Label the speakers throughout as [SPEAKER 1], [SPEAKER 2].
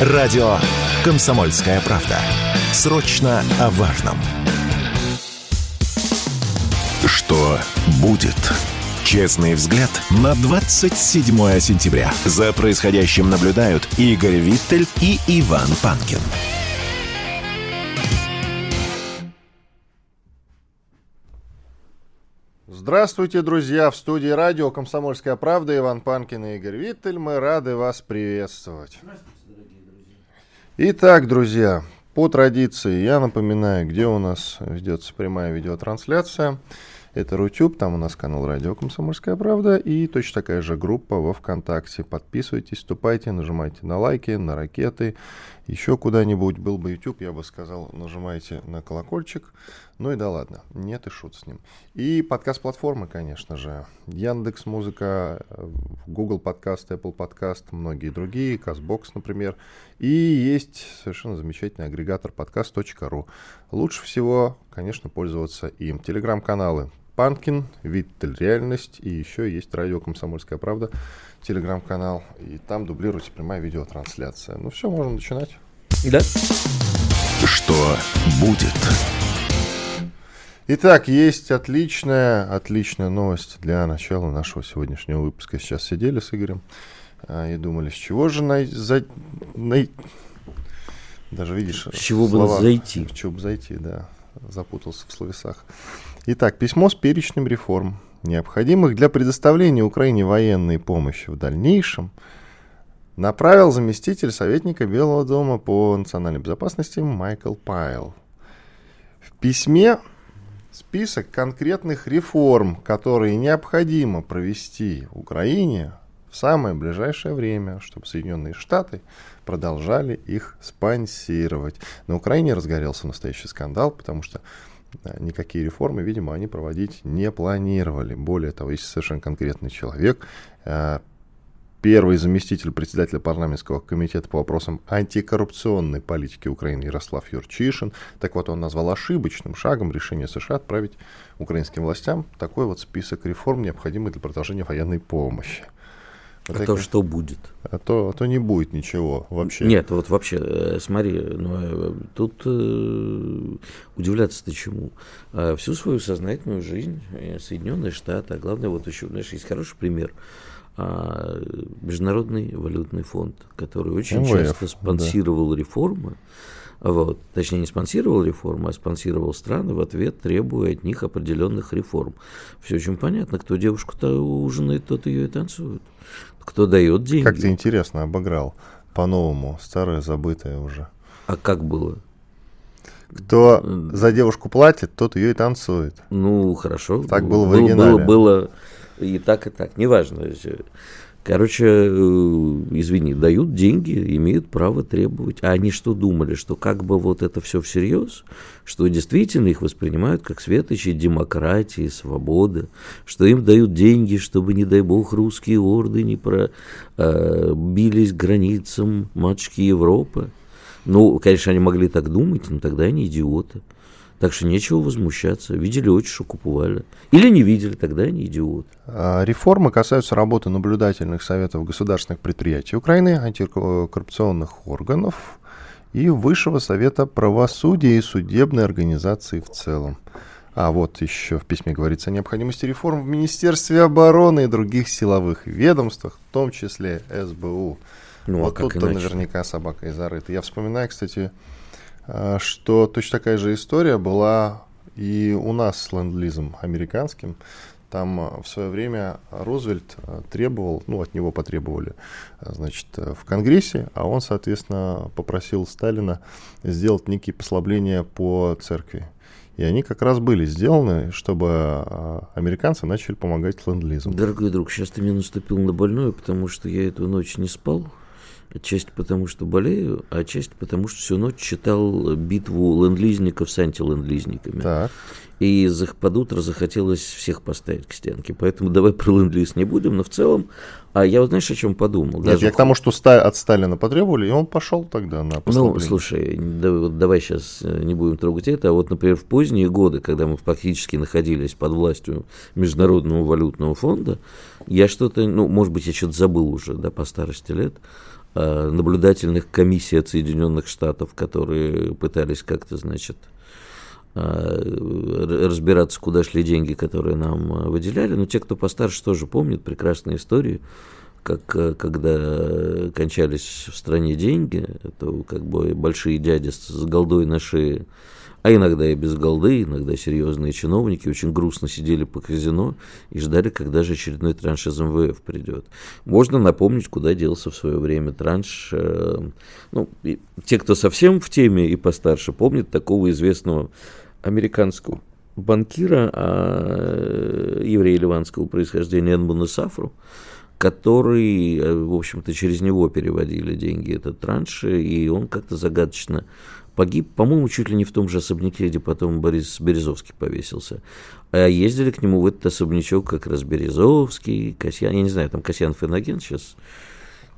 [SPEAKER 1] Радио «Комсомольская правда». Срочно о важном. Что будет? Честный взгляд на 27 сентября. За происходящим наблюдают Игорь Виттель и Иван Панкин.
[SPEAKER 2] Здравствуйте, друзья! В студии радио «Комсомольская правда» Иван Панкин и Игорь Виттель. Мы рады вас приветствовать. Итак, друзья, по традиции я напоминаю, где у нас ведется прямая видеотрансляция. Это Рутюб, там у нас канал Радио Комсомольская правда и точно такая же группа во ВКонтакте. Подписывайтесь, вступайте, нажимайте на лайки, на ракеты, еще куда-нибудь. Был бы YouTube, я бы сказал, нажимайте на колокольчик. Ну и да ладно, нет и шут с ним. И подкаст-платформы, конечно же. Яндекс Музыка, Google Подкаст, Apple Подкаст, многие другие, Казбокс, например. И есть совершенно замечательный агрегатор подкаст.ру. Лучше всего, конечно, пользоваться им. Телеграм-каналы Панкин, Виттель Реальность, и еще есть радио «Комсомольская правда», телеграм-канал, и там дублируется прямая видеотрансляция. Ну все, можно начинать.
[SPEAKER 1] Да. Что будет?
[SPEAKER 2] Итак, есть отличная, отличная новость для начала нашего сегодняшнего выпуска. Сейчас сидели с Игорем а, и думали, с чего же най... За... Най... Даже видишь,
[SPEAKER 3] с чего бы зайти.
[SPEAKER 2] С чего бы зайти, да. Запутался в словесах. Итак, письмо с перечнем реформ, необходимых для предоставления Украине военной помощи в дальнейшем, направил заместитель советника Белого дома по национальной безопасности Майкл Пайл. В письме список конкретных реформ, которые необходимо провести Украине в самое ближайшее время, чтобы Соединенные Штаты продолжали их спонсировать. На Украине разгорелся настоящий скандал, потому что никакие реформы, видимо, они проводить не планировали. Более того, есть совершенно конкретный человек, э, первый заместитель председателя парламентского комитета по вопросам антикоррупционной политики Украины Ярослав Юрчишин. Так вот, он назвал ошибочным шагом решения США отправить украинским властям такой вот список реформ, необходимый для продолжения военной помощи.
[SPEAKER 3] Вот а то что будет?
[SPEAKER 2] А то, а то не будет ничего вообще.
[SPEAKER 3] Нет, вот вообще, э, смотри, ну, э, тут э, удивляться-то чему? А всю свою сознательную жизнь э, Соединенные Штаты, а главное, вот еще, знаешь, есть хороший пример. А, Международный валютный фонд, который очень МВФ, часто спонсировал да. реформы, вот. Точнее, не спонсировал реформы, а спонсировал страны в ответ, требуя от них определенных реформ. Все очень понятно. Кто девушку-то ужинает, тот ее и танцует. Кто дает деньги.
[SPEAKER 2] Как ты интересно обыграл по-новому, старое забытое уже.
[SPEAKER 3] А как было?
[SPEAKER 2] Кто за девушку платит, тот ее и танцует.
[SPEAKER 3] Ну, хорошо.
[SPEAKER 2] Так было в оригинале.
[SPEAKER 3] Было, было и так, и так. Неважно. Короче, э, извини, дают деньги, имеют право требовать. А они что думали, что как бы вот это все всерьез, что действительно их воспринимают как светочи демократии, свободы, что им дают деньги, чтобы, не дай бог, русские орды не пробились к границам матушки Европы. Ну, конечно, они могли так думать, но тогда они идиоты. Так что нечего возмущаться. Видели очень купували. Или не видели, тогда они идиоты.
[SPEAKER 2] А, реформы касаются работы наблюдательных советов государственных предприятий Украины, антикоррупционных органов и Высшего совета правосудия и судебной организации в целом. А вот еще в письме говорится о необходимости реформ в Министерстве обороны и других силовых ведомствах, в том числе СБУ. Ну, а вот а тут-то наверняка собака и зарыта. Я вспоминаю, кстати, что точно такая же история была и у нас с ленд-лизом американским. Там а, в свое время Рузвельт а, требовал, ну, от него потребовали, значит, в Конгрессе, а он, соответственно, попросил Сталина сделать некие послабления по церкви. И они как раз были сделаны, чтобы американцы начали помогать ленд-лизу.
[SPEAKER 3] Дорогой друг, сейчас ты мне наступил на больное, потому что я эту ночь не спал. Отчасти потому, что болею, а отчасти потому, что всю ночь читал битву лендлизников с антилендлизниками. Так. И под утро захотелось всех поставить к стенке. Поэтому давай про ленд не будем, но в целом... А я вот знаешь, о чем подумал?
[SPEAKER 2] Нет, Даже я к тому, что от Сталина потребовали, и он пошел тогда на
[SPEAKER 3] Ну, слушай, давай сейчас э, не будем трогать это. А вот, например, в поздние годы, когда мы фактически находились под властью Международного валютного фонда, я что-то, ну, может быть, я что-то забыл уже, да, по старости лет, наблюдательных комиссий от Соединенных Штатов, которые пытались как-то, значит, э, разбираться, куда шли деньги, которые нам э, выделяли. Но те, кто постарше, тоже помнят прекрасные истории, как э, когда кончались в стране деньги, то как бы большие дяди с голдой на шее а иногда и без голды, иногда серьезные чиновники очень грустно сидели по казино и ждали, когда же очередной транш из МВФ придет. Можно напомнить, куда делся в свое время транш. Э, ну, те, кто совсем в теме и постарше, помнят такого известного американского банкира а, еврея ливанского происхождения Энбуна Сафру, который, э, в общем-то, через него переводили деньги этот транш, и он как-то загадочно Погиб, по-моему, чуть ли не в том же особняке, где потом Борис Березовский повесился. А ездили к нему в этот особнячок как раз Березовский, Касьян, я не знаю, там Касьян Феноген сейчас,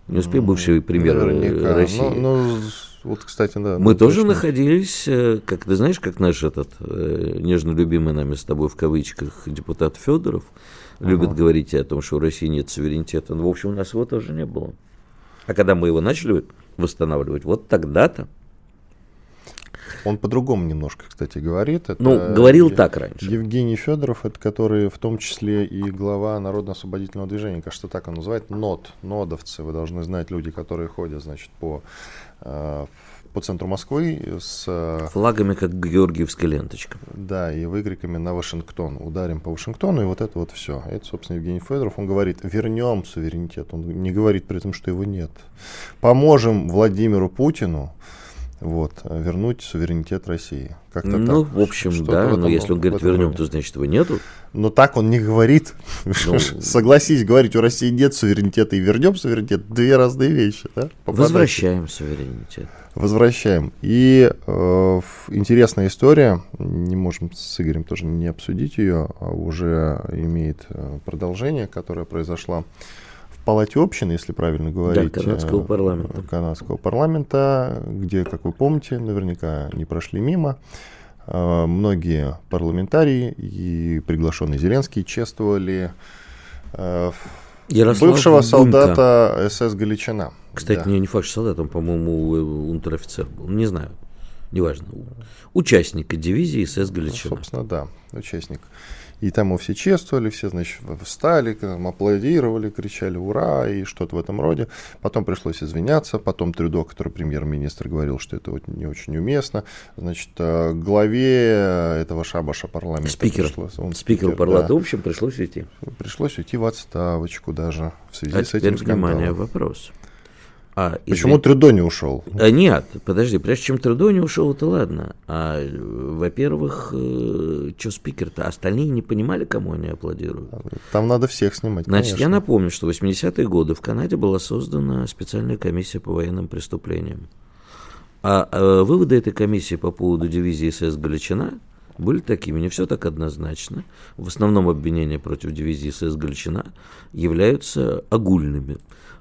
[SPEAKER 3] не успел бывший премьер Наверняка. России. Ну, ну,
[SPEAKER 2] вот, кстати, да.
[SPEAKER 3] Мы ну, тоже точно. находились, э, как ты знаешь, как наш этот э, нежно любимый нами с тобой в кавычках депутат Федоров uh-huh. любит говорить о том, что у России нет суверенитета. Но, ну, в общем, у нас его тоже не было. А когда мы его начали восстанавливать, вот тогда-то
[SPEAKER 2] он по-другому немножко, кстати, говорит.
[SPEAKER 3] Это ну, говорил Ев... так раньше.
[SPEAKER 2] Евгений Федоров, это который в том числе и глава Народно-освободительного движения, кажется, так он называет, НОД, НОДовцы. Вы должны знать люди, которые ходят, значит, по э, по центру Москвы с... Э,
[SPEAKER 3] Флагами, как георгиевская ленточка.
[SPEAKER 2] Да, и выкриками на Вашингтон. Ударим по Вашингтону, и вот это вот все. Это, собственно, Евгений Федоров. Он говорит, вернем суверенитет. Он не говорит при этом, что его нет. Поможем Владимиру Путину вот, вернуть суверенитет России.
[SPEAKER 3] Как-то ну, так. в общем, да, но если он говорит вернем, то значит его нету.
[SPEAKER 2] Но так он не говорит. Ну, Согласись, говорить, у России нет суверенитета и вернем суверенитет, две разные вещи. Да?
[SPEAKER 3] Возвращаем суверенитет.
[SPEAKER 2] Возвращаем. И э, интересная история, не можем с Игорем тоже не обсудить ее, а уже имеет э, продолжение, которое произошло палате общин, если правильно говорить.
[SPEAKER 3] Да, канадского э, парламента.
[SPEAKER 2] Канадского парламента, где, как вы помните, наверняка не прошли мимо. Э, многие парламентарии и приглашенный Зеленский чествовали э, Ярослав бывшего Бунька. солдата СС Галичина.
[SPEAKER 3] Кстати, да. не, не факт, что солдат, он, по-моему, унтер-офицер был. Не знаю, неважно. Участника дивизии СС Галичина.
[SPEAKER 2] Ну, собственно, да, участник. И там его все чествовали, все, значит, встали, аплодировали, кричали «Ура!» и что-то в этом роде. Потом пришлось извиняться. Потом Трюдо, который премьер-министр, говорил, что это вот не очень уместно. Значит, э, главе этого шабаша парламента
[SPEAKER 3] спикер. пришлось... Он спикер, спикер парламента, да, в общем, пришлось уйти.
[SPEAKER 2] Пришлось уйти в отставочку даже в связи
[SPEAKER 3] а
[SPEAKER 2] с этим
[SPEAKER 3] скандалом. внимание, вопрос.
[SPEAKER 2] А, Почему Трудо не ушел?
[SPEAKER 3] А, нет, подожди, прежде чем Трудо не ушел, это ладно. А, во-первых, э, что спикер-то? Остальные не понимали, кому они аплодируют.
[SPEAKER 2] Там надо всех снимать,
[SPEAKER 3] Значит, конечно. я напомню, что в 80-е годы в Канаде была создана специальная комиссия по военным преступлениям. А, а выводы этой комиссии по поводу дивизии СС Галичина были такими, не все так однозначно. В основном обвинения против дивизии СС Галичина являются огульными.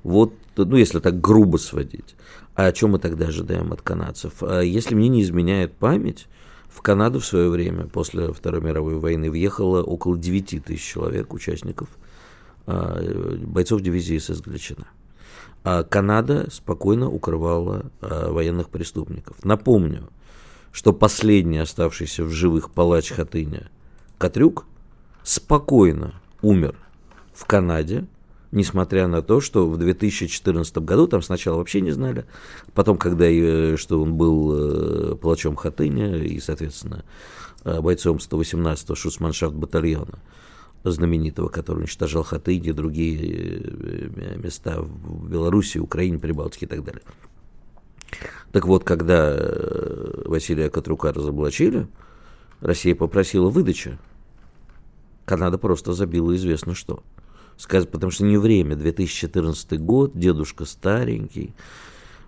[SPEAKER 3] Вот, ну, если так грубо сводить. А о чем мы тогда ожидаем от канадцев? А если мне не изменяет память, в Канаду в свое время, после Второй мировой войны, въехало около 9 тысяч человек, участников, а, бойцов дивизии СС Галичина. А Канада спокойно укрывала а, военных преступников. Напомню, что последний оставшийся в живых палач Хатыня Катрюк спокойно умер в Канаде несмотря на то, что в 2014 году, там сначала вообще не знали, потом, когда что он был э, палачом Хатыня и, соответственно, э, бойцом 118-го шуцманшафт батальона, знаменитого, который уничтожал Хатынь и другие э, места в Беларуси, Украине, Прибалтике и так далее. Так вот, когда Василия Катрука разоблачили, Россия попросила выдачи. Канада просто забила известно что – сказать, потому что не время, 2014 год, дедушка старенький.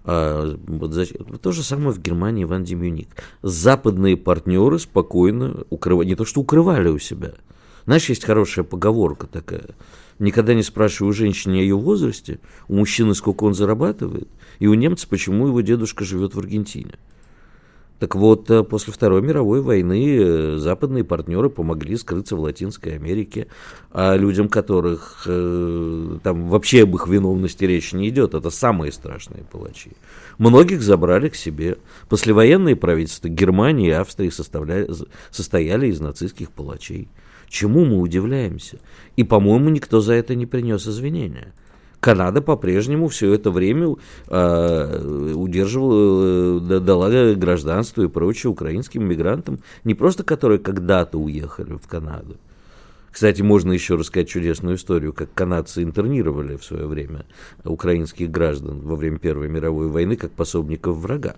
[SPEAKER 3] А, вот зачем? То же самое в Германии Иван Демюник. Западные партнеры спокойно укрывали, не то что укрывали у себя. Знаешь, есть хорошая поговорка такая. Никогда не спрашивай у женщины о ее возрасте, у мужчины сколько он зарабатывает, и у немца, почему его дедушка живет в Аргентине. Так вот, э, после Второй мировой войны э, западные партнеры помогли скрыться в Латинской Америке, а людям, которых э, там вообще об их виновности речи не идет, это самые страшные палачи. Многих забрали к себе. Послевоенные правительства Германии и Австрии составляли, состояли из нацистских палачей. Чему мы удивляемся? И, по-моему, никто за это не принес извинения. Канада по-прежнему все это время э, удерживала, э, дала гражданство и прочее украинским мигрантам, не просто которые когда-то уехали в Канаду. Кстати, можно еще рассказать чудесную историю, как канадцы интернировали в свое время украинских граждан во время Первой мировой войны как пособников врага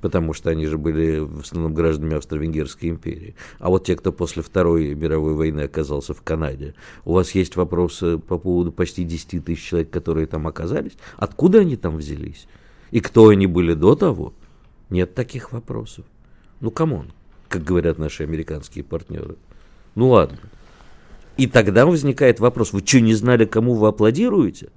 [SPEAKER 3] потому что они же были в основном гражданами Австро-Венгерской империи. А вот те, кто после Второй мировой войны оказался в Канаде, у вас есть вопросы по поводу почти 10 тысяч человек, которые там оказались? Откуда они там взялись? И кто они были до того? Нет таких вопросов. Ну, come on, как говорят наши американские партнеры. Ну, ладно. И тогда возникает вопрос, вы что, не знали, кому вы аплодируете?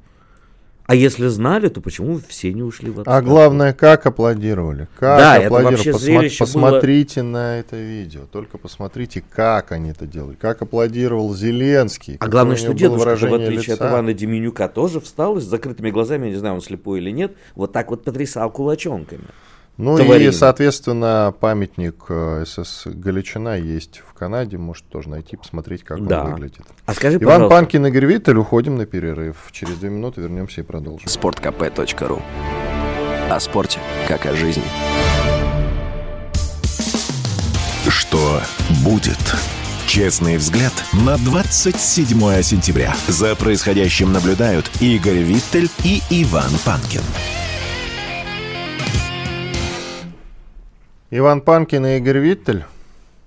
[SPEAKER 3] А если знали, то почему все не ушли в
[SPEAKER 2] отставку? А главное, как аплодировали? Как
[SPEAKER 3] да, аплодировали? Это вообще
[SPEAKER 2] Посма- посмотрите было... на это видео. Только посмотрите, как они это делали. Как аплодировал Зеленский.
[SPEAKER 3] А главное, что дедушка, в отличие лица. от Ивана Деменюка, тоже встал с закрытыми глазами, я не знаю, он слепой или нет, вот так вот потрясал кулачонками.
[SPEAKER 2] Ну Товарина. и, соответственно, памятник э, СС Галичина есть в Канаде. Может тоже найти, посмотреть, как да. он выглядит.
[SPEAKER 3] А скажи,
[SPEAKER 2] Иван пожалуйста. Панкин и Гервитель, уходим на перерыв. Через две минуты вернемся и продолжим.
[SPEAKER 1] Спорткп.ру О спорте, как о жизни. Что будет? Честный взгляд на 27 сентября. За происходящим наблюдают Игорь Виттель и Иван Панкин.
[SPEAKER 2] Иван Панкин и Игорь Виттель.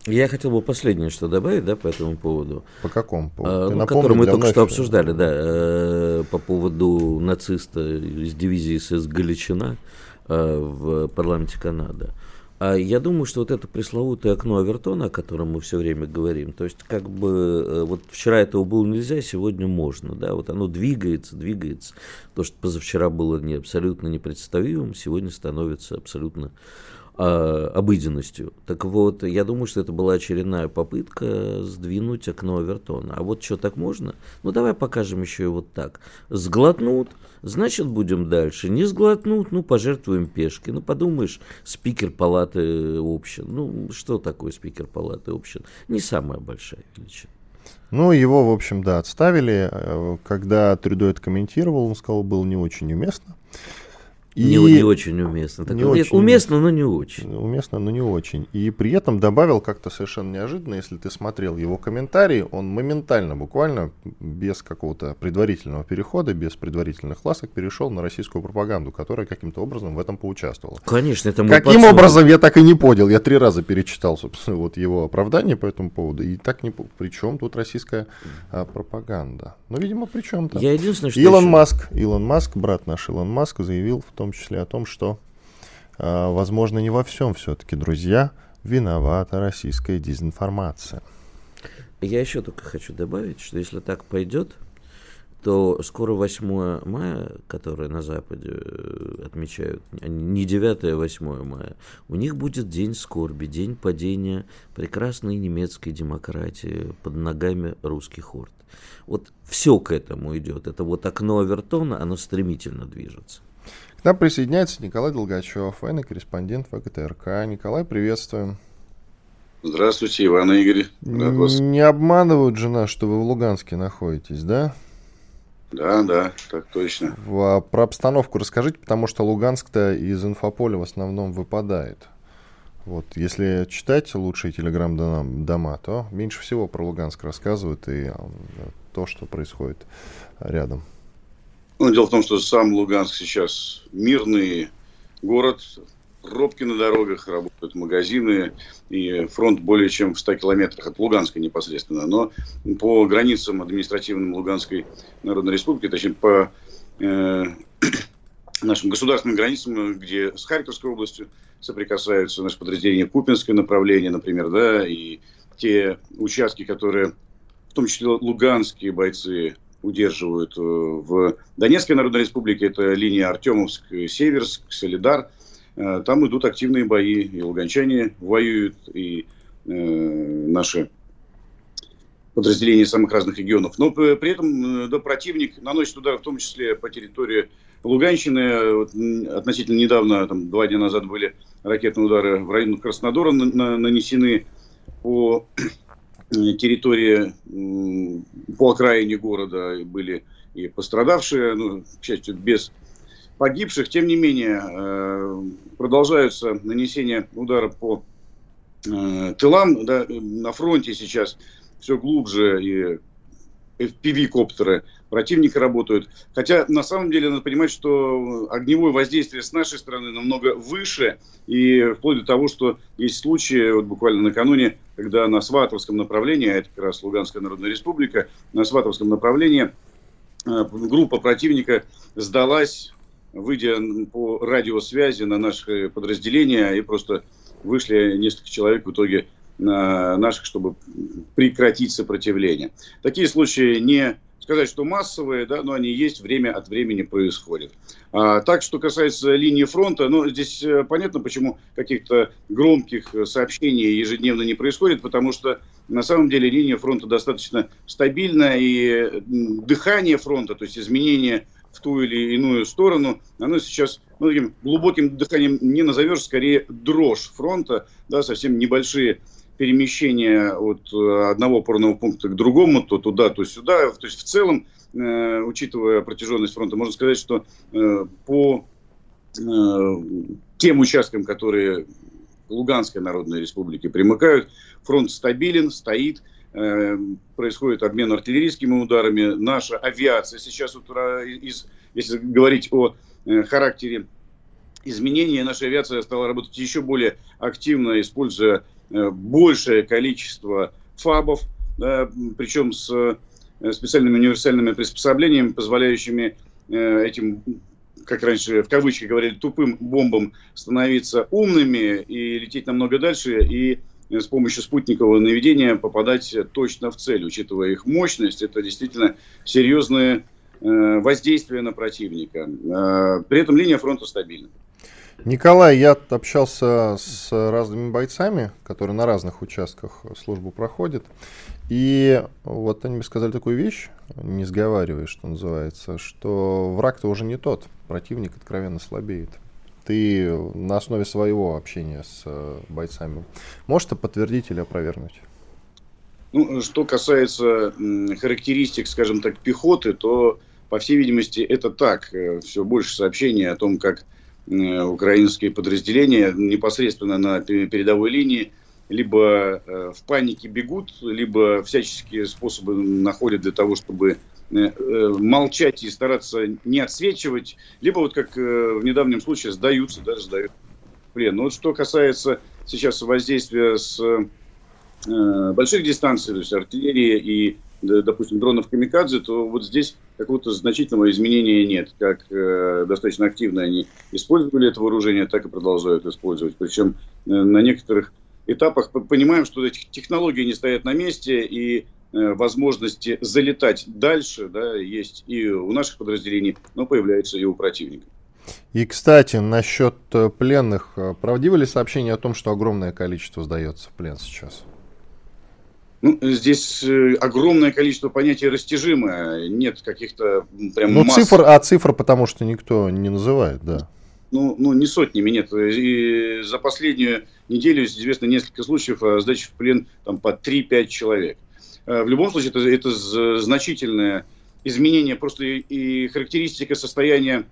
[SPEAKER 3] Я хотел бы последнее что добавить, да, по этому поводу.
[SPEAKER 2] По какому поводу?
[SPEAKER 3] А, ну, который мы только что обсуждали, да, э, по поводу нациста из дивизии СС Галичина э, в парламенте Канады. А я думаю, что вот это пресловутое окно Авертона, о котором мы все время говорим, то есть как бы э, вот вчера этого было нельзя, сегодня можно, да, вот оно двигается, двигается. То, что позавчера было не, абсолютно непредставимым, сегодня становится абсолютно э, обыденностью. Так вот, я думаю, что это была очередная попытка сдвинуть окно Авертона. А вот что, так можно? Ну, давай покажем еще и вот так. Сглотнут, значит, будем дальше. Не сглотнут, ну, пожертвуем пешки. Ну, подумаешь, спикер палаты общин. Ну, что такое спикер палаты общин? Не самая большая величина.
[SPEAKER 2] Ну, его, в общем, да, отставили. Э, когда Трюдо это комментировал, он сказал, было не очень уместно.
[SPEAKER 3] И не, не очень уместно. Так, не нет, очень уместно, но не очень.
[SPEAKER 2] Уместно, но не очень. И при этом добавил как-то совершенно неожиданно, если ты смотрел его комментарии, он моментально, буквально без какого-то предварительного перехода, без предварительных ласок перешел на российскую пропаганду, которая каким-то образом в этом поучаствовала.
[SPEAKER 3] Конечно, это
[SPEAKER 2] Каким пацан. образом, я так и не понял. Я три раза перечитал, собственно, вот его оправдание по этому поводу. И так не... При чем тут российская а, пропаганда? Ну, видимо, при чем-то.
[SPEAKER 3] Я единственное, что
[SPEAKER 2] Илон еще... Маск, Илон Маск, брат наш Илон Маск, заявил в том том числе о том, что, э, возможно, не во всем все-таки, друзья, виновата российская дезинформация.
[SPEAKER 3] Я еще только хочу добавить, что если так пойдет, то скоро 8 мая, которое на Западе э, отмечают, не 9, а 8 мая, у них будет день скорби, день падения прекрасной немецкой демократии под ногами русских орд. Вот все к этому идет. Это вот окно Авертона, оно стремительно движется.
[SPEAKER 2] К нам присоединяется Николай Долгачев, военный корреспондент ВГТРК. Николай, приветствуем.
[SPEAKER 4] Здравствуйте, Иван и Игорь.
[SPEAKER 2] Рад вас. Не обманывают же нас, что вы в Луганске находитесь, да?
[SPEAKER 4] Да, да, так точно.
[SPEAKER 2] В, про обстановку расскажите, потому что Луганск-то из инфополя в основном выпадает. Вот, если читать лучшие телеграм-дома, то меньше всего про Луганск рассказывают и то, что происходит рядом.
[SPEAKER 4] Ну, дело в том, что сам Луганск сейчас мирный город, пробки на дорогах, работают магазины, и фронт более чем в 100 километрах от Луганска непосредственно. Но по границам административным Луганской Народной Республики, точнее, по э, нашим государственным границам, где с Харьковской областью соприкасаются наши подразделения Купинское направление, например, да, и те участки, которые, в том числе луганские бойцы удерживают э, в Донецкой Народной Республике. Это линия Артемовск, Северск, Солидар. там идут активные бои, и луганчане воюют, и наши подразделения самых разных регионов. Но при этом да, противник наносит удар, в том числе по территории Луганщины. Вот, относительно недавно, там, два дня назад были ракетные удары в районе Краснодара нанесены по территории, по окраине города были и пострадавшие, ну, к счастью, без погибших. Тем не менее, э, продолжаются нанесение удара по э, тылам. Да, на фронте сейчас все глубже и FPV-коптеры противника работают. Хотя на самом деле надо понимать, что огневое воздействие с нашей стороны намного выше. И вплоть до того, что есть случаи, вот буквально накануне, когда на Сватовском направлении, а это как раз Луганская Народная Республика, на Сватовском направлении э, группа противника сдалась, выйдя по радиосвязи на наши подразделения, и просто вышли несколько человек в итоге наших, чтобы прекратить сопротивление. Такие случаи не сказать, что массовые, да, но они есть, время от времени происходят. А, так, что касается линии фронта, ну, здесь э, понятно, почему каких-то громких сообщений ежедневно не происходит, потому что на самом деле линия фронта достаточно стабильная, и дыхание фронта, то есть изменение в ту или иную сторону, оно сейчас ну, таким глубоким дыханием не назовешь, скорее дрожь фронта, да, совсем небольшие перемещения от э, одного опорного пункта к другому, то туда, то сюда. То есть в целом, э, учитывая протяженность фронта, можно сказать, что э, по тем участкам, которые Луганской Народной Республике примыкают, фронт стабилен, стоит, происходит обмен артиллерийскими ударами. Наша авиация сейчас, утро, из, если говорить о характере изменения, наша авиация стала работать еще более активно, используя большее количество фабов, да, причем с э, специальными универсальными приспособлениями, позволяющими э, этим, как раньше в кавычках говорили, тупым бомбам становиться умными и лететь намного дальше, и с помощью спутникового наведения попадать точно в цель, учитывая их мощность. Это действительно серьезное воздействие на противника. При этом линия фронта стабильна.
[SPEAKER 2] Николай, я общался с разными бойцами, которые на разных участках службу проходят. И вот они мне сказали такую вещь, не сговаривая, что называется, что враг-то уже не тот, противник откровенно слабеет. Ты на основе своего общения с э, бойцами можешь это подтвердить или опровергнуть?
[SPEAKER 4] Ну, что касается характеристик, скажем так, пехоты, то, по всей видимости, это так. Э, Все больше сообщений о том, как украинские подразделения непосредственно на передовой линии либо э, в панике бегут, либо всяческие способы находят для того, чтобы э, молчать и стараться не отсвечивать, либо вот как в недавнем случае сдаются, даже сдают плен. Но вот что касается сейчас воздействия с больших дистанций, то есть артиллерии и допустим, дронов камикадзе, то вот здесь какого-то значительного изменения нет. Как э, достаточно активно они использовали это вооружение, так и продолжают использовать. Причем э, на некоторых этапах понимаем, что эти технологии не стоят на месте, и э, возможности залетать дальше да, есть и у наших подразделений, но появляются и у противника.
[SPEAKER 2] И, кстати, насчет э, пленных. Э, правдивы ли сообщения о том, что огромное количество сдается в плен сейчас?
[SPEAKER 4] Ну, здесь э, огромное количество понятий растяжимое, нет каких-то прям
[SPEAKER 2] Ну, масс... цифр, а цифр потому что никто не называет, да.
[SPEAKER 4] Ну, ну, не сотнями, нет. И за последнюю неделю известно несколько случаев сдачи в плен там, по 3-5 человек. Э, в любом случае, это, это значительное изменение просто и, и характеристика состояния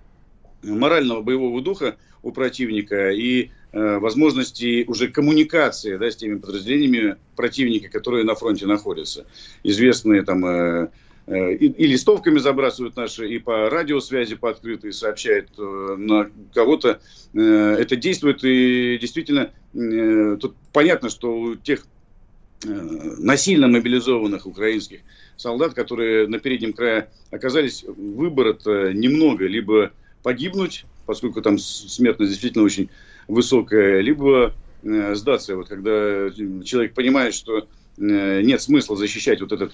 [SPEAKER 4] морального боевого духа у противника и э, возможности уже коммуникации да, с теми подразделениями противника, которые на фронте находятся. Известные там э, э, и, и листовками забрасывают наши, и по радиосвязи по открытой сообщают э, на кого-то. Э, это действует, и действительно тут понятно, что у тех насильно мобилизованных украинских солдат, которые на переднем крае оказались, выбора-то немного, либо погибнуть, поскольку там смертность действительно очень высокая, либо э, сдаться, вот когда человек понимает, что э, нет смысла защищать вот этот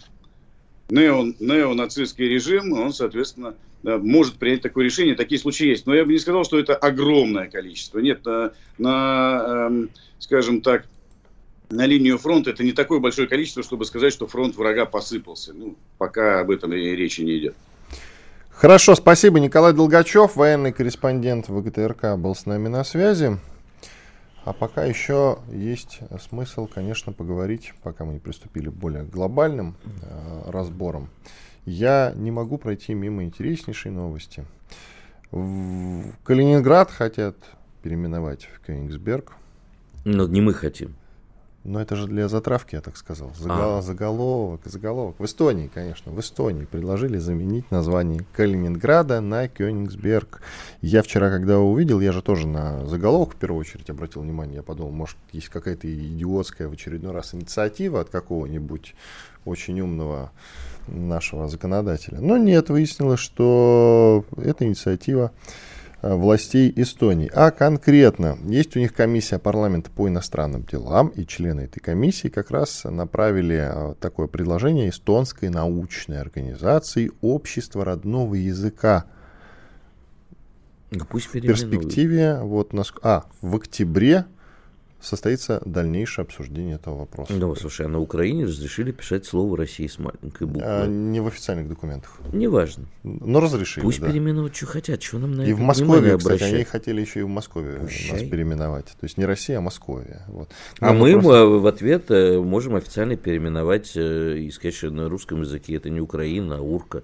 [SPEAKER 4] нео, неонацистский режим, он, соответственно, может принять такое решение. Такие случаи есть. Но я бы не сказал, что это огромное количество. Нет, на, на эм, скажем так, на линию фронта это не такое большое количество, чтобы сказать, что фронт врага посыпался. Ну, пока об этом и речи не идет.
[SPEAKER 2] Хорошо, спасибо. Николай Долгачев, военный корреспондент ВГТРК, был с нами на связи. А пока еще есть смысл, конечно, поговорить, пока мы не приступили к более глобальным э, разборам. Я не могу пройти мимо интереснейшей новости. В Калининград хотят переименовать в Кёнигсберг.
[SPEAKER 3] Но не мы хотим.
[SPEAKER 2] Но это же для затравки, я так сказал. Загол, а. Заголовок, заголовок. В Эстонии, конечно, в Эстонии предложили заменить название Калининграда на Кёнигсберг. Я вчера, когда увидел, я же тоже на заголовок в первую очередь обратил внимание. Я подумал, может, есть какая-то идиотская в очередной раз инициатива от какого-нибудь очень умного нашего законодателя. Но нет, выяснилось, что эта инициатива властей Эстонии. А конкретно, есть у них комиссия парламента по иностранным делам, и члены этой комиссии как раз направили э, такое предложение эстонской научной организации «Общество родного языка».
[SPEAKER 3] Пусть
[SPEAKER 2] в перспективе, вот, а, в октябре состоится дальнейшее обсуждение этого вопроса.
[SPEAKER 3] Да, слушай, а на Украине разрешили писать слово «Россия» с маленькой буквы. А,
[SPEAKER 2] не в официальных документах.
[SPEAKER 3] Неважно.
[SPEAKER 2] Но разрешили,
[SPEAKER 3] Пусть
[SPEAKER 2] да.
[SPEAKER 3] переименуют, что хотят, что нам на
[SPEAKER 2] и в Москве, кстати, они хотели еще и в Москве нас переименовать. То есть не Россия, а Московия. Вот.
[SPEAKER 3] а мы просто... в ответ э, можем официально переименовать э, и сказать, что на русском языке это не Украина, а Урка.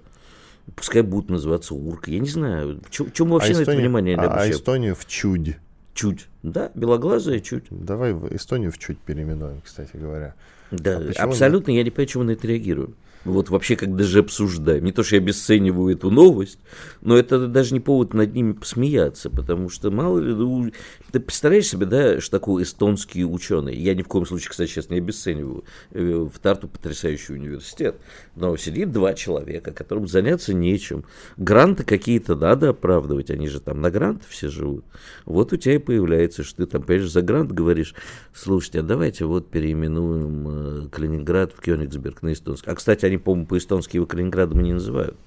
[SPEAKER 3] Пускай будут называться Урка. Я не знаю, чем вообще а на Эстонию, это внимание
[SPEAKER 2] обращаем. А Эстонию в чудь.
[SPEAKER 3] Чуть. Да, белоглазая чуть.
[SPEAKER 2] Давай в Эстонию в чуть переименуем, кстати говоря.
[SPEAKER 3] Да, а абсолютно, я не понимаю, чего на это реагирую вот вообще как даже обсуждаем. Не то, что я обесцениваю эту новость, но это даже не повод над ними посмеяться, потому что мало ли, ну, ты представляешь себе, да, что такое эстонский ученый? Я ни в коем случае, кстати, сейчас не обесцениваю. Э, в Тарту потрясающий университет, но сидит два человека, которым заняться нечем. Гранты какие-то надо оправдывать, они же там на грант все живут. Вот у тебя и появляется, что ты там, понимаешь, за грант говоришь, слушайте, а давайте вот переименуем э, Калининград в Кёнигсберг на эстонский. А, кстати, они, по-моему, по-эстонски его Калининградом не называют.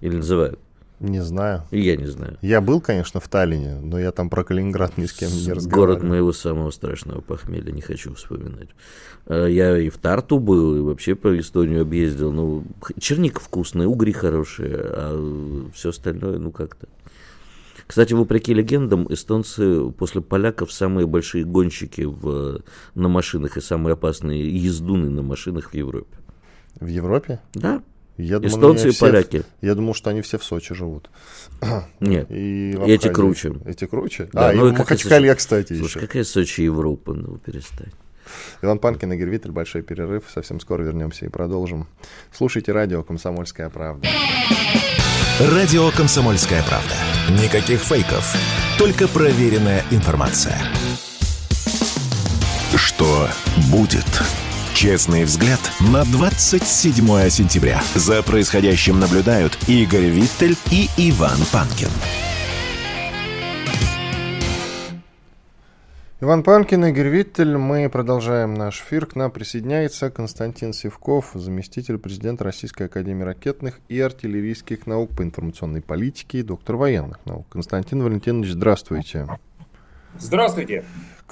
[SPEAKER 3] Или называют?
[SPEAKER 2] Не знаю.
[SPEAKER 3] И я не знаю.
[SPEAKER 2] Я был, конечно, в Таллине, но я там про Калининград ни с кем не разговаривал.
[SPEAKER 3] Город моего самого страшного похмелья, не хочу вспоминать. А, я и в Тарту был, и вообще по Эстонию объездил. Ну, черника вкусная, угри хорошие, а все остальное, ну как-то. Кстати, вопреки легендам, эстонцы после поляков самые большие гонщики в, на машинах и самые опасные ездуны на машинах в Европе.
[SPEAKER 2] В Европе?
[SPEAKER 3] Да.
[SPEAKER 2] Я думал,
[SPEAKER 3] Эстонцы и поляки.
[SPEAKER 2] Я думал, что они все в Сочи живут.
[SPEAKER 3] Нет, и эти круче.
[SPEAKER 2] Эти круче? Да, а, ну, и Махачкале, кстати,
[SPEAKER 3] Слушай, еще. какая Сочи Европа, ну перестань.
[SPEAKER 2] Иван Панкин, Игорь Виттель, большой перерыв. Совсем скоро вернемся и продолжим. Слушайте радио «Комсомольская правда».
[SPEAKER 1] Радио «Комсомольская правда». Никаких фейков, только проверенная информация. Что будет? Честный взгляд на 27 сентября. За происходящим наблюдают Игорь Виттель и Иван Панкин.
[SPEAKER 2] Иван Панкин, Игорь Виттель. Мы продолжаем наш эфир. К нам присоединяется Константин Севков, заместитель президента Российской Академии ракетных и артиллерийских наук по информационной политике доктор военных наук. Константин Валентинович, здравствуйте.
[SPEAKER 5] Здравствуйте.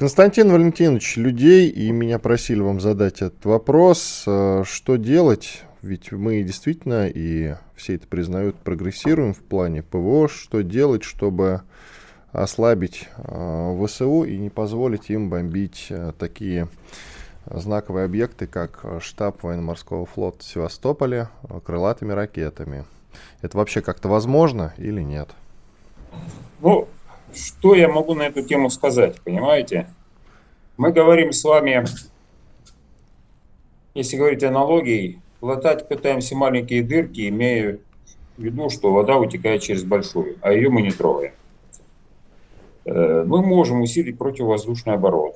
[SPEAKER 2] Константин Валентинович, людей, и меня просили вам задать этот вопрос, э, что делать, ведь мы действительно, и все это признают, прогрессируем в плане ПВО, что делать, чтобы ослабить э, ВСУ и не позволить им бомбить э, такие знаковые объекты, как штаб военно-морского флота в Севастополе крылатыми ракетами. Это вообще как-то возможно или нет?
[SPEAKER 5] Ну, что я могу на эту тему сказать, понимаете? Мы говорим с вами, если говорить аналогией, латать пытаемся маленькие дырки, имея в виду, что вода утекает через большую, а ее мы не трогаем. Э, мы можем усилить противовоздушную оборону.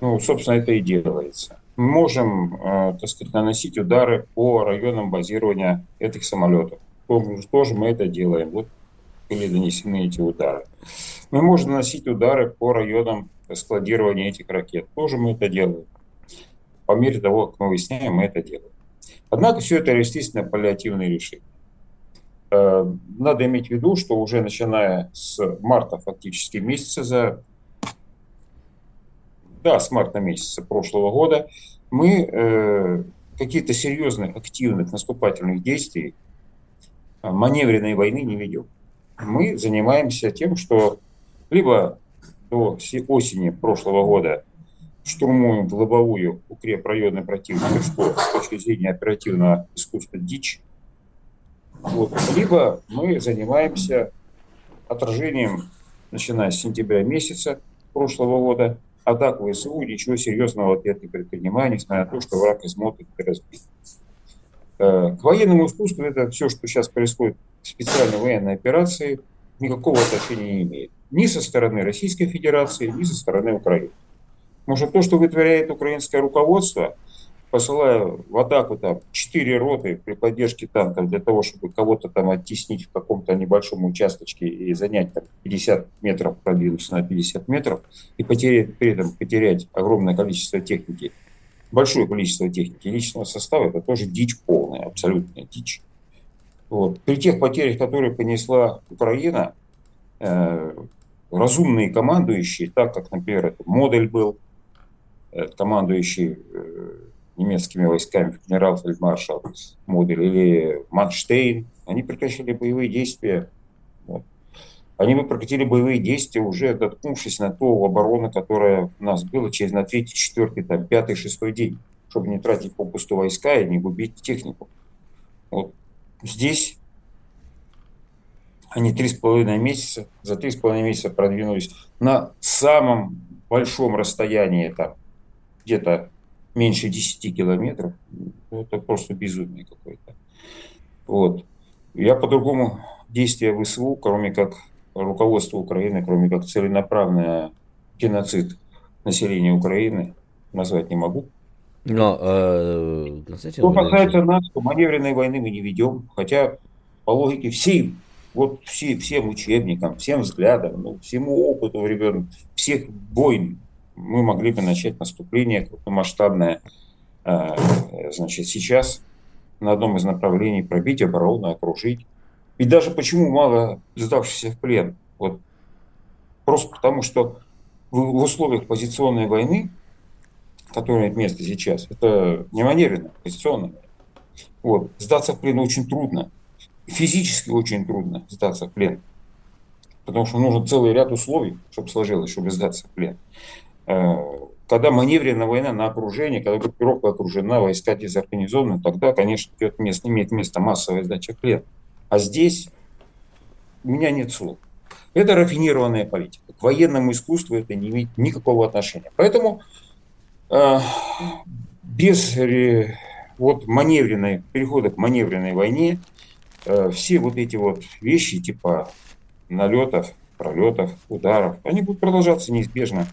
[SPEAKER 5] Ну, собственно, это и делается. Мы можем, э, так сказать, наносить удары по районам базирования этих самолетов. Тоже мы это делаем. Вот были нанесены эти удары. Мы можем наносить удары по районам складирования этих ракет. Тоже мы это делаем. По мере того, как мы выясняем, мы это делаем. Однако все это, естественно, паллиативные решения. Э, надо иметь в виду, что уже начиная с марта фактически месяца за да, с марта месяца прошлого года мы э, какие-то серьезных, активных наступательных действий, э, маневренной войны не ведем. Мы занимаемся тем, что либо до осени прошлого года штурмуем в лобовую укрепрайоны противника, что с точки зрения оперативного искусства дичь. Вот. Либо мы занимаемся отражением, начиная с сентября месяца прошлого года, атак ВСУ, ничего серьезного ответ не предпринимая, несмотря на то, что враг измотан и разбит. Э, к военному искусству это все, что сейчас происходит специальной военной операции, никакого отношения не имеет. Ни со стороны Российской Федерации, ни со стороны Украины. Может, то, что вытворяет украинское руководство, посылая в атаку там четыре роты при поддержке танков для того, чтобы кого-то там оттеснить в каком-то небольшом участочке и занять там 50 метров, продвинуться на 50 метров, и потерять, при этом потерять огромное количество техники, большое количество техники личного состава, это тоже дичь полная, абсолютная дичь. Вот. При тех потерях, которые понесла Украина, э, разумные командующие, так как, например, это Модель был, э, командующий э, немецкими войсками генерал-фельдмаршал Модель или Манштейн, они прекратили боевые действия. Вот. Они бы прекратили боевые действия, уже доткнувшись на ту оборону, которая у нас была через на третий, четвертый, там, пятый, шестой день, чтобы не тратить попусту войска и не губить технику. Вот. Здесь они три с половиной месяца, за три с половиной месяца продвинулись на самом большом расстоянии, там, где-то меньше 10 километров, ну, это просто безумие какое-то. Вот. Я по-другому действия ВСУ, кроме как руководство Украины, кроме как целенаправленный геноцид населения Украины, назвать не могу. Но, э, Константин Что касается нас, то маневренной войны мы не ведем, хотя по логике всей, вот все, всем учебникам, всем взглядам, ну, всему опыту ребенка, всех войн мы могли бы начать наступление масштабное. А, значит, сейчас на одном из направлений пробить оборону, окружить. И даже почему мало сдавшихся в плен? Вот просто потому, что в, в условиях позиционной войны, которая имеет место сейчас, это не маневренно, позиционная. Вот. Сдаться в плен очень трудно. Физически очень трудно сдаться в плен. Потому что нужен целый ряд условий, чтобы сложилось, чтобы сдаться в плен. Э, когда маневренная война на окружение, когда группировка окружена, войска дезорганизованы, тогда, конечно, идет место, имеет место массовая сдача плен. А здесь у меня нет слов. Это рафинированная политика. К военному искусству это не имеет никакого отношения. Поэтому без э, вот маневренной, перехода к маневренной войне э, все вот эти вот вещи типа налетов, пролетов, ударов, они будут продолжаться неизбежно.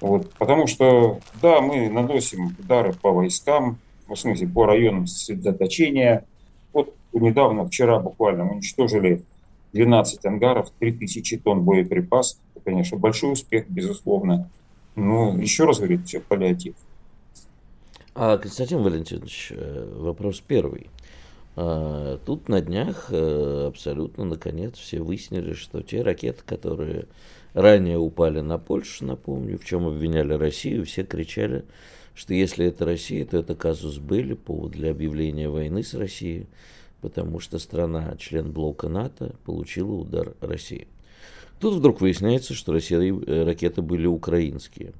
[SPEAKER 5] Вот, потому что, да, мы наносим удары по войскам, в смысле, по районам сосредоточения. Вот недавно, вчера буквально, уничтожили 12 ангаров, 3000 тонн боеприпасов. Это, конечно, большой успех, безусловно. Но еще раз говорю, паллиатив.
[SPEAKER 3] А, Константин Валентинович, э, вопрос первый. А, тут на днях э, абсолютно, наконец, все выяснили, что те ракеты, которые ранее упали на Польшу, напомню, в чем обвиняли Россию, все кричали, что если это Россия, то это казус были, повод для объявления войны с Россией, потому что страна, член блока НАТО, получила удар России. Тут вдруг выясняется, что Россия, э, ракеты были украинские.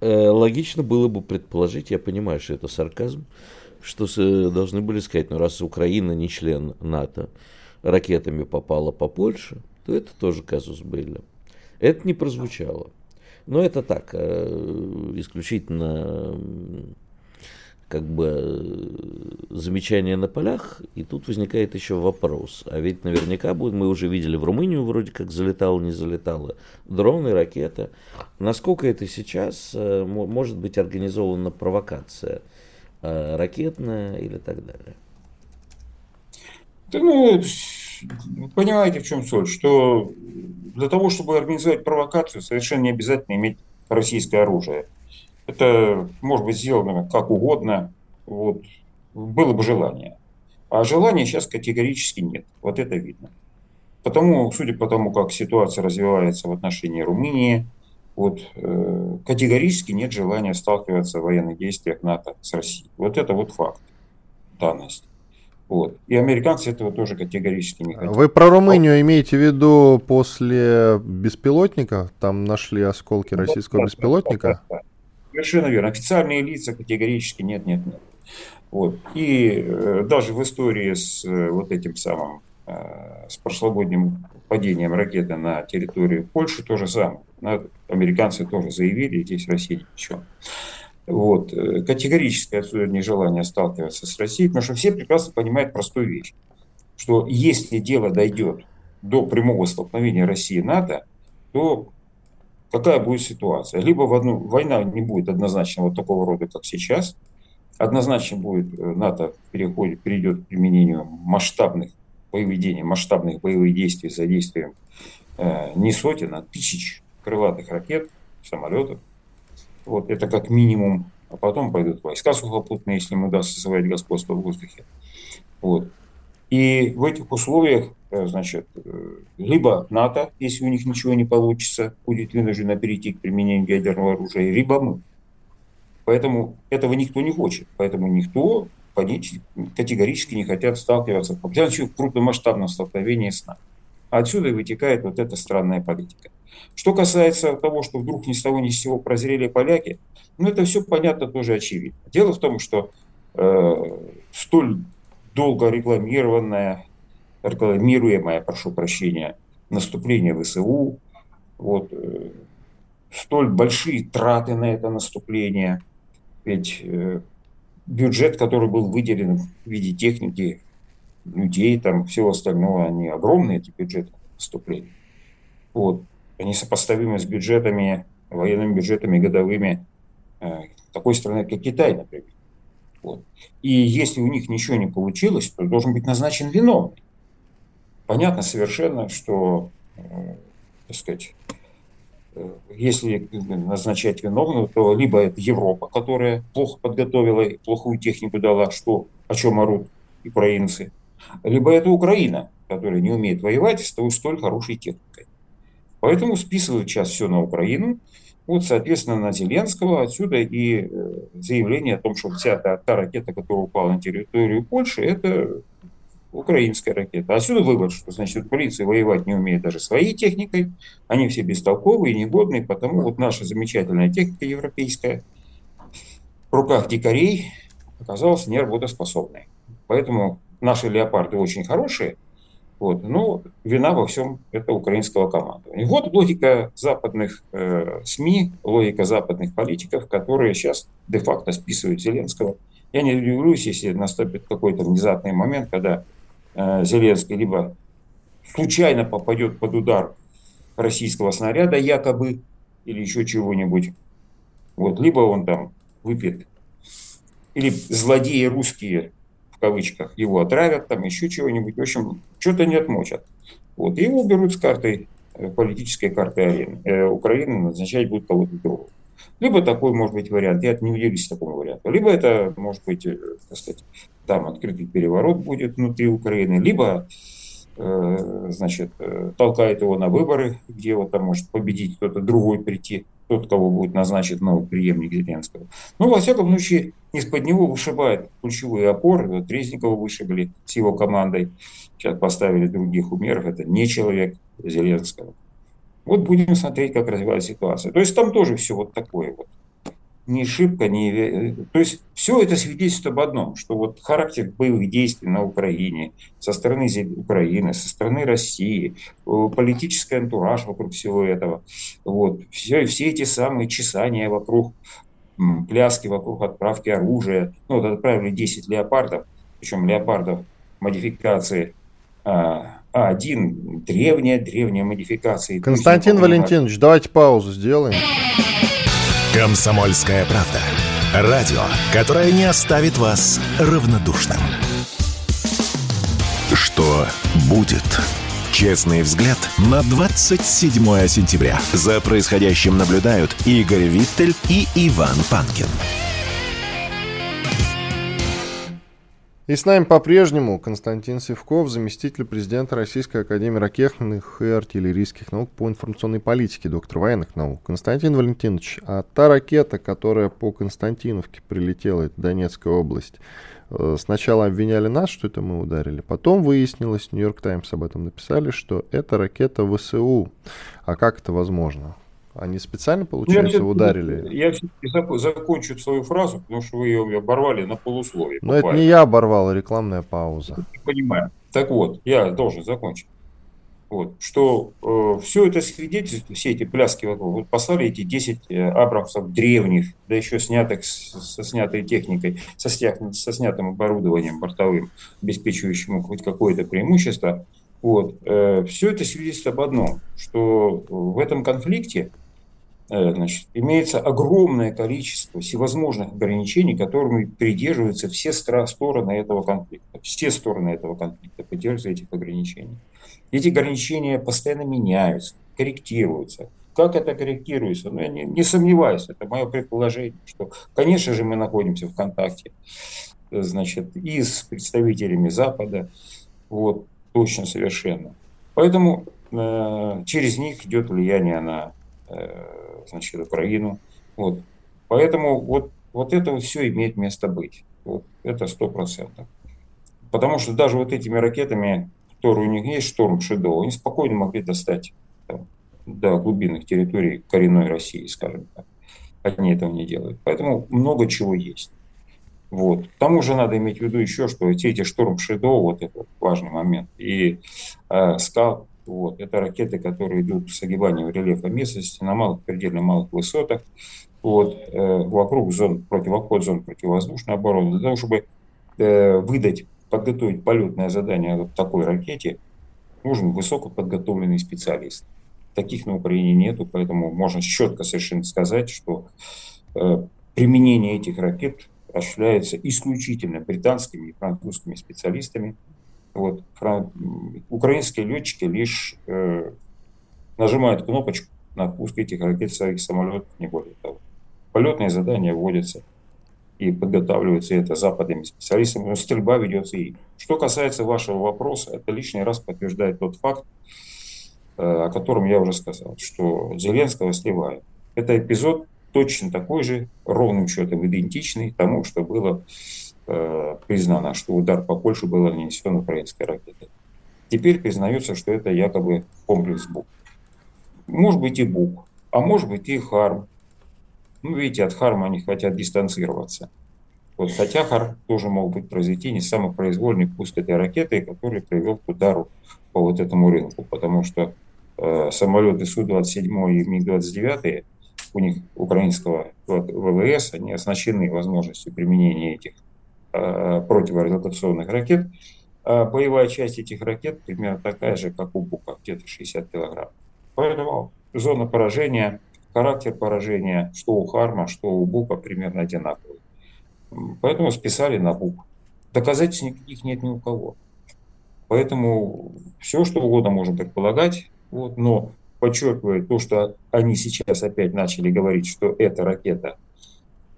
[SPEAKER 3] Э, логично было бы предположить, я понимаю, что это сарказм, что должны были сказать, ну раз Украина не член НАТО, ракетами попала по Польше, то это тоже казус были. Это не прозвучало. Но это так, э, исключительно как бы э, замечание на полях, и тут возникает еще вопрос. А ведь наверняка будет, мы уже видели в Румынию вроде как залетало, не залетало, дроны, ракеты. Насколько это сейчас э, может быть организована провокация ракетная или так далее?
[SPEAKER 5] Да, ну, понимаете, в чем соль, что для того, чтобы организовать провокацию, совершенно не обязательно иметь российское оружие. Это может быть сделано как угодно. Вот. было бы желание. А желания сейчас категорически нет. Вот это видно. Потому, судя по тому, как ситуация развивается в отношении Румынии, вот, э, категорически нет желания сталкиваться в военных действиях НАТО с Россией. Вот это вот факт, данность. Вот. И американцы этого тоже категорически не хотят.
[SPEAKER 2] Вы про Румынию имеете в виду после беспилотника? Там нашли осколки российского да, беспилотника? Да, да, да.
[SPEAKER 5] Совершенно верно. Официальные лица категорически нет, нет, нет. Вот. И э, даже в истории с э, вот этим самым, э, с прошлогодним падением ракеты на территорию Польши то же самое. Американцы тоже заявили, здесь Россия ни в чем. Вот. Э, категорическое нежелание сталкиваться с Россией, потому что все прекрасно понимают простую вещь, что если дело дойдет до прямого столкновения России и НАТО, то какая будет ситуация? Либо в одну, война не будет однозначно вот такого рода, как сейчас, однозначно будет э, НАТО переходит, перейдет к применению масштабных действий, масштабных боевых действий за действием э, не сотен, а тысяч крылатых ракет, самолетов, вот это как минимум. А потом пойдут войска сухопутные, если им удастся завоевать господство в воздухе. Вот. И в этих условиях, значит, э, либо НАТО, если у них ничего не получится, будет вынуждено перейти к применению ядерного оружия, либо мы. Поэтому этого никто не хочет. Поэтому никто категорически не хотят сталкиваться в крупномасштабном столкновении с НАТО. Отсюда и вытекает вот эта странная политика. Что касается того, что вдруг ни с того ни с сего прозрели поляки, ну это все понятно, тоже очевидно. Дело в том, что э, столь долго рекламированное, рекламируемое, прошу прощения, наступление ВСУ, вот, э, столь большие траты на это наступление, ведь э, бюджет, который был выделен в виде техники, людей, там, всего остального, они огромные, эти бюджеты наступления. Вот они сопоставимы с бюджетами, военными бюджетами годовыми э, такой страны, как Китай, например. Вот. И если у них ничего не получилось, то должен быть назначен виновный. Понятно совершенно, что, э, так сказать, э, если назначать виновного, то либо это Европа, которая плохо подготовила плохую технику дала, что, о чем орут украинцы, либо это Украина, которая не умеет воевать с столь хорошей техникой. Поэтому списывают сейчас все на Украину. Вот, соответственно, на Зеленского. Отсюда и э, заявление о том, что вся та, та ракета, которая упала на территорию Польши, это украинская ракета. Отсюда вывод, что, значит, полиция воевать не умеет даже своей техникой. Они все бестолковые, негодные, потому вот наша замечательная техника европейская в руках дикарей оказалась неработоспособной. Поэтому наши леопарды очень хорошие, вот. Но вина во всем это украинского командования. Вот логика западных э, СМИ, логика западных политиков, которые сейчас де-факто списывают Зеленского. Я не удивлюсь, если наступит какой-то внезапный момент, когда Зеленский либо случайно попадет под удар российского снаряда якобы, или еще чего-нибудь, вот, либо он там выпьет, или злодеи русские кавычках, его отравят, там еще чего-нибудь, в общем, что-то не отмочат. Вот, и его берут с картой, э, политической карты арены. Э, Украины назначать будет кого-то другого. Либо такой может быть вариант, я не удивлюсь такому варианту, либо это может быть, э, так сказать, там открытый переворот будет внутри Украины, либо э, значит, толкает его на выборы, где вот там может победить кто-то другой прийти тот, кого будет назначен новый преемник Зеленского. Ну, во всяком случае, из-под него вышибает ключевые опоры. Вот Резникова вышибли с его командой. Сейчас поставили других умеров. Это не человек Зеленского. Вот будем смотреть, как развивается ситуация. То есть там тоже все вот такое вот ни шибко, ни... То есть все это свидетельствует об одном, что вот характер боевых действий на Украине, со стороны Украины, со стороны России, э, политический антураж вокруг всего этого, вот, все, все эти самые чесания вокруг, пляски вокруг отправки оружия, ну вот отправили 10 леопардов, причем леопардов модификации а, А1, древняя, древняя модификация.
[SPEAKER 2] Константин Валентинович, давайте паузу сделаем.
[SPEAKER 1] Комсомольская правда. Радио, которое не оставит вас равнодушным. Что будет? Честный взгляд на 27 сентября. За происходящим наблюдают Игорь Виттель и Иван Панкин.
[SPEAKER 2] И с нами по-прежнему Константин Севков, заместитель президента Российской Академии ракетных и артиллерийских наук по информационной политике, доктор военных наук. Константин Валентинович, а та ракета, которая по Константиновке прилетела, это Донецкая область, э, сначала обвиняли нас, что это мы ударили, потом выяснилось, Нью-Йорк Таймс об этом написали, что это ракета ВСУ. А как это возможно? Они специально, получается, я ударили?
[SPEAKER 5] Я все-таки закончу свою фразу, потому что вы ее оборвали на полусловие.
[SPEAKER 2] Но это не я оборвал, а рекламная пауза.
[SPEAKER 5] Не понимаю. Так вот, я должен закончить. Вот, что э, все это свидетельство, все эти пляски вокруг, вот послали эти 10 э, абрамсов древних, да еще снятых с, со снятой техникой, со, снят, со снятым оборудованием бортовым, обеспечивающим хоть какое-то преимущество. Вот, э, все это свидетельствует об одном, что в этом конфликте значит, имеется огромное количество всевозможных ограничений, которыми придерживаются все стороны этого конфликта. Все стороны этого конфликта придерживаются этих ограничений. Эти ограничения постоянно меняются, корректируются. Как это корректируется? Ну, я не, не сомневаюсь, это мое предположение, что, конечно же, мы находимся в контакте значит, и с представителями Запада, вот, точно совершенно. Поэтому э, через них идет влияние на Э, значит, Украину. Вот. Поэтому вот, вот это вот все имеет место быть. Вот. Это сто процентов. Потому что даже вот этими ракетами, которые у них есть, Шторм Шедоу, они спокойно могли достать там, до глубинных территорий коренной России, скажем так. Они этого не делают. Поэтому много чего есть. Вот. К тому же надо иметь в виду еще, что эти, эти Шторм Шедоу, вот это важный момент, и э, Скал, вот. Это ракеты, которые идут с огибанием рельефа местности на малых, предельно малых высотах, вот, э, вокруг зон, противоход зон противовоздушной обороны. Для того, чтобы э, выдать, подготовить полетное задание вот такой ракете, нужен высокоподготовленный специалист. Таких на Украине нету, поэтому можно четко совершенно сказать, что э, применение этих ракет осуществляется исключительно британскими и французскими специалистами, вот, украинские летчики лишь э, нажимают кнопочку на пуск этих ракет своих самолетов, не более того. Полетные задания вводятся и подготавливаются это западными специалистами, но стрельба ведется и. Что касается вашего вопроса, это лишний раз подтверждает тот факт, э, о котором я уже сказал, что Зеленского сливают. Это эпизод точно такой же, ровным счетом идентичный тому, что было э, признано, что удар по Польше был нанесен украинской ракетой. Теперь признается, что это якобы комплекс БУК. Может быть и БУК, а может быть и ХАРМ. Ну, видите, от ХАРМа они хотят дистанцироваться. Вот, хотя ХАРМ тоже мог быть произвести не самопроизвольный пуск этой ракеты, который привел к удару по вот этому рынку, потому что э, самолеты Су-27 и МиГ-29, у них украинского ВВС, они оснащены возможностью применения этих Э, противорадиационных ракет. А боевая часть этих ракет примерно такая же, как у Бука, где-то 60 килограмм. Поэтому зона поражения, характер поражения, что у Харма, что у Бука примерно одинаковый. Поэтому списали на Бук. Доказательств никаких нет ни у кого. Поэтому все, что угодно можно предполагать, вот, но подчеркивает то, что они сейчас опять начали говорить, что эта ракета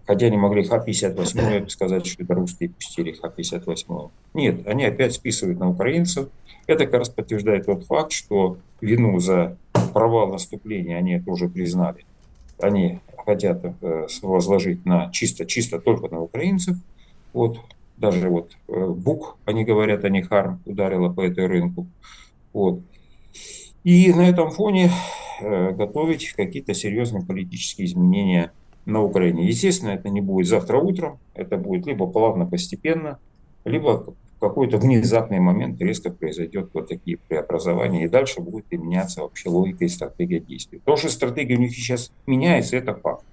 [SPEAKER 5] Хотя они могли Х-58 сказать, что это русские пустили Х-58. Нет, они опять списывают на украинцев. Это как раз подтверждает тот факт, что вину за провал наступления они это уже признали. Они хотят э, возложить на чисто, чисто только на украинцев. Вот, даже вот э, БУК, они говорят, они Харм ударила по этой рынку. Вот. И на этом фоне э, готовить какие-то серьезные политические изменения на Украине. Естественно, это не будет завтра утром, это будет либо плавно, постепенно, либо в какой-то внезапный момент резко произойдет вот такие преобразования, и дальше будет меняться вообще логика и стратегия действий. То, что стратегия у них сейчас меняется, это факт.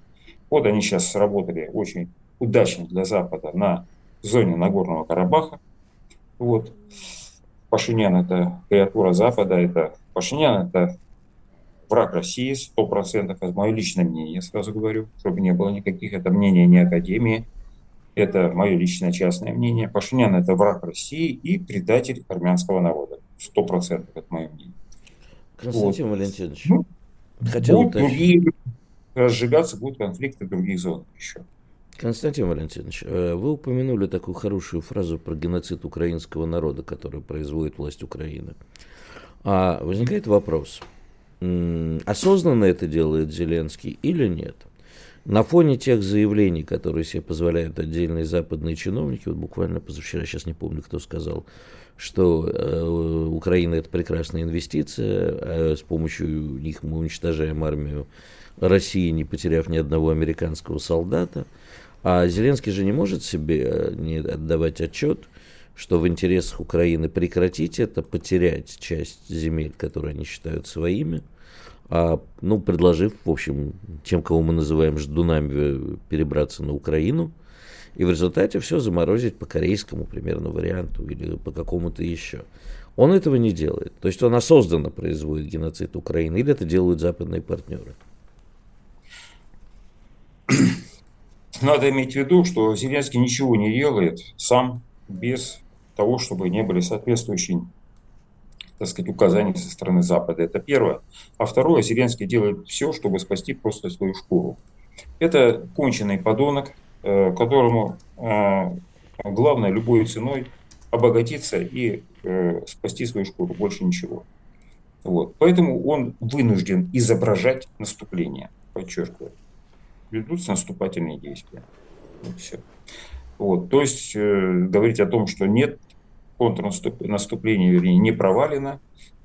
[SPEAKER 5] Вот они сейчас сработали очень удачно для Запада на зоне Нагорного Карабаха. Вот. Пашинян – это креатура Запада, это Пашинян – это враг России, 100%, это мое личное мнение, сразу говорю, чтобы не было никаких, это мнение не Академии, это мое личное частное мнение. Пашинян – это враг России и предатель армянского народа. Сто процентов это мое мнение.
[SPEAKER 3] Константин вот. Валентинович, ну, хотел
[SPEAKER 5] будут другие, разжигаться будут конфликты в других зонах еще.
[SPEAKER 3] Константин Валентинович, э, вы упомянули такую хорошую фразу про геноцид украинского народа, который производит власть Украины. А возникает вопрос, осознанно это делает Зеленский или нет? На фоне тех заявлений, которые себе позволяют отдельные западные чиновники, вот буквально позавчера, сейчас не помню, кто сказал, что э, Украина это прекрасная инвестиция, а с помощью них мы уничтожаем армию России, не потеряв ни одного американского солдата. А Зеленский же не может себе э, не отдавать отчет, что в интересах Украины прекратить это, потерять часть земель, которые они считают своими, а, ну, предложив, в общем, тем, кого мы называем ждунами, э, перебраться на Украину, и в результате все заморозить по корейскому примерно варианту или по какому-то еще. Он этого не делает. То есть он осознанно производит геноцид Украины, или это делают западные партнеры.
[SPEAKER 5] Надо иметь в виду, что Зеленский ничего не делает сам без того, чтобы не были соответствующие так сказать, указания со стороны Запада. Это первое. А второе, Зеленский делает все, чтобы спасти просто свою шкуру. Это конченый подонок, э, которому э, главное любой ценой обогатиться и э, спасти свою шкуру, больше ничего. Вот. Поэтому он вынужден изображать наступление, подчеркиваю ведутся наступательные действия. Вот все. Вот. То есть э, говорить о том, что нет контрнаступления, вернее, не провалено,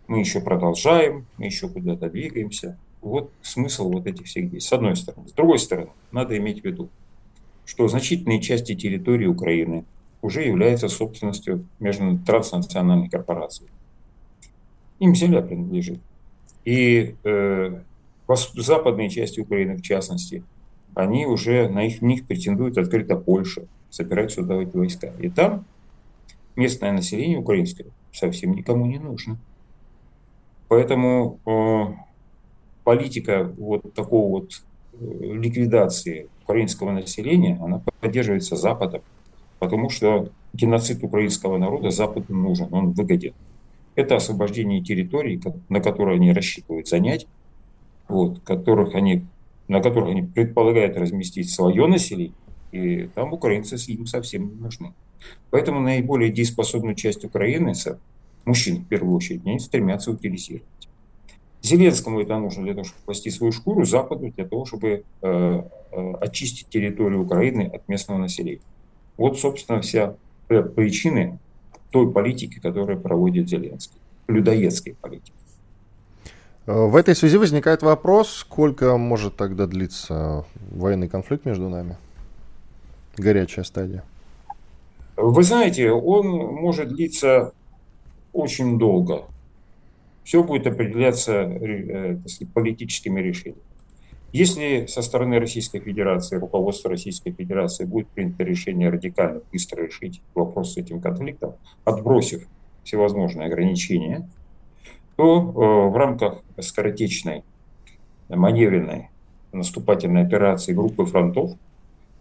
[SPEAKER 5] мы еще продолжаем, мы еще куда-то двигаемся. Вот смысл вот этих всех действий. С одной стороны. С другой стороны, надо иметь в виду, что значительные части территории Украины уже являются собственностью между транснациональных корпораций. Им земля принадлежит. И э, западные части Украины, в частности, они уже на их них претендует открыто Польша, собирать сюда войска. И там местное население украинское совсем никому не нужно. Поэтому э, политика вот такого вот э, ликвидации украинского населения, она поддерживается Западом, потому что геноцид украинского народа Западу нужен, он выгоден. Это освобождение территорий, на которые они рассчитывают занять, вот, которых они на которых они предполагают разместить свое население, и там украинцы им совсем не нужны. Поэтому наиболее дееспособную часть Украины, мужчин в первую очередь, они стремятся утилизировать. Зеленскому это нужно для того, чтобы спасти свою шкуру, Западу для того, чтобы э, э, очистить территорию Украины от местного населения. Вот, собственно, вся причины той политики, которую проводит Зеленский, людоедской политики.
[SPEAKER 2] В этой связи возникает вопрос, сколько может тогда длиться военный конфликт между нами? Горячая стадия.
[SPEAKER 5] Вы знаете, он может длиться очень долго. Все будет определяться э, политическими решениями. Если со стороны Российской Федерации, руководства Российской Федерации будет принято решение радикально быстро решить вопрос с этим конфликтом, отбросив всевозможные ограничения, то э, в рамках скоротечной маневренной наступательной операции группы фронтов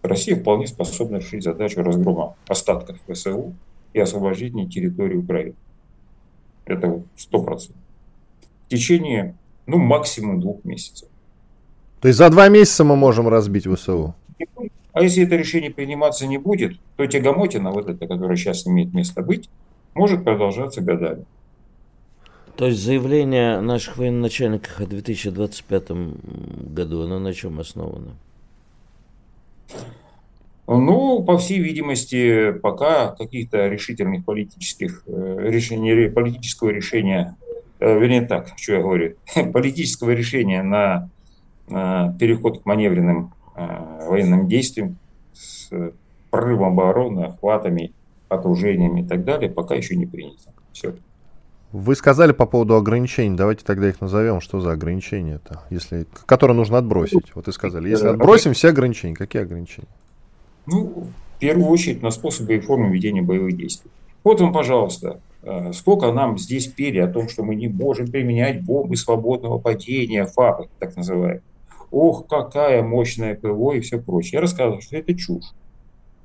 [SPEAKER 5] Россия вполне способна решить задачу разгрома остатков ВСУ и освобождения территории Украины. Это сто процентов. В течение, ну, максимум двух месяцев.
[SPEAKER 2] То есть за два месяца мы можем разбить ВСУ?
[SPEAKER 5] А если это решение приниматься не будет, то тягомотина, вот эта, которая сейчас имеет место быть, может продолжаться годами.
[SPEAKER 3] То есть заявление наших военачальников о 2025 году, оно на чем основано?
[SPEAKER 5] Ну, по всей видимости, пока каких-то решительных политических э, решений, политического решения, э, вернее так, что я говорю, политического решения на, на переход к маневренным э, военным действиям с прорывом обороны, охватами, окружениями и так далее, пока еще не принято. Все.
[SPEAKER 2] Вы сказали по поводу ограничений, давайте тогда их назовем. Что за ограничения-то, если, которые нужно отбросить? Вот и сказали, если отбросим все ограничения, какие ограничения?
[SPEAKER 5] Ну, в первую очередь на способы и формы ведения боевых действий. Вот вам, пожалуйста, э, сколько нам здесь пели о том, что мы не можем применять бомбы свободного падения, ФАПы, так называемые. Ох, какая мощная ПВО и все прочее. Я рассказывал, что это чушь.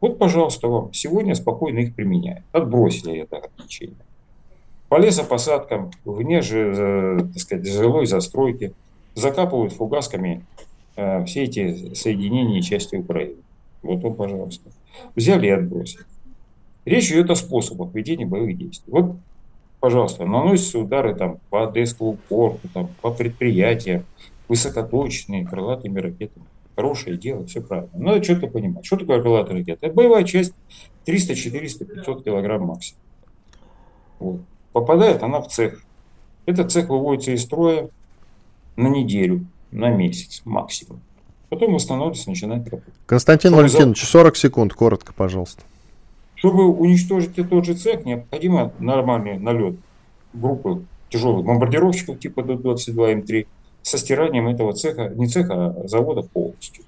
[SPEAKER 5] Вот, пожалуйста, вам сегодня спокойно их применяют. Отбросили это ограничение по лесопосадкам, вне же, э, так сказать, жилой застройки, закапывают фугасками э, все эти соединения и части Украины. Вот он, пожалуйста. Взяли и отбросили. Речь идет о способах ведения боевых действий. Вот, пожалуйста, наносятся удары там, по Одесскому порту, там, по предприятиям, высокоточные, крылатыми ракетами. Хорошее дело, все правильно. Но что-то понимать. Что такое крылатая ракета? Это боевая часть 300, 400, 500 килограмм максимум. Вот. Попадает она в цех. Этот цех выводится из строя на неделю, на месяц максимум. Потом восстанавливается, начинает работать.
[SPEAKER 2] Константин Чтобы Валентинович, 40 секунд, коротко, пожалуйста.
[SPEAKER 5] Чтобы уничтожить тот же цех, необходимо нормальный налет группы тяжелых бомбардировщиков типа Д-22М3 со стиранием этого цеха, не цеха, а завода полностью.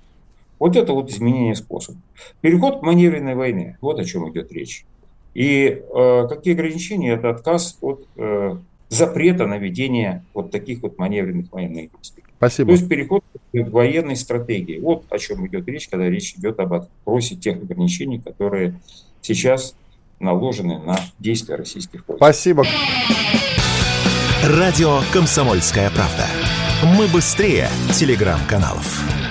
[SPEAKER 5] Вот это вот изменение способа. Переход к маневренной войне. Вот о чем идет речь. И э, какие ограничения? Это отказ от э, запрета на ведение вот таких вот маневренных военных действий.
[SPEAKER 2] Спасибо.
[SPEAKER 5] То есть переход к военной стратегии. Вот о чем идет речь, когда речь идет об отбросе тех ограничений, которые сейчас наложены на действия российских войск.
[SPEAKER 2] Спасибо.
[SPEAKER 1] Радио «Комсомольская правда». Мы быстрее телеграм-каналов.